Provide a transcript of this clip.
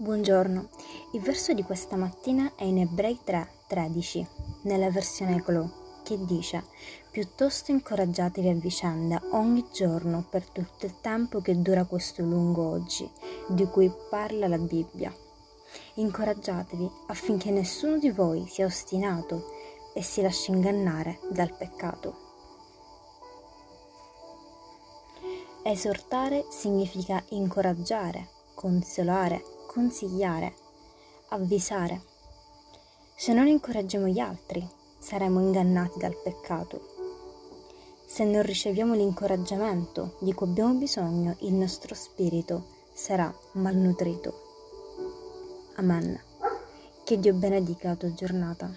Buongiorno, il verso di questa mattina è in Ebrei 3, 13, nella versione Clo, che dice Piuttosto incoraggiatevi a vicenda ogni giorno per tutto il tempo che dura questo lungo oggi, di cui parla la Bibbia. Incoraggiatevi affinché nessuno di voi sia ostinato e si lasci ingannare dal peccato. Esortare significa incoraggiare, consolare, consigliare, avvisare. Se non incoraggiamo gli altri, saremo ingannati dal peccato. Se non riceviamo l'incoraggiamento di cui abbiamo bisogno, il nostro spirito sarà malnutrito. Amen. Che Dio benedica la tua giornata.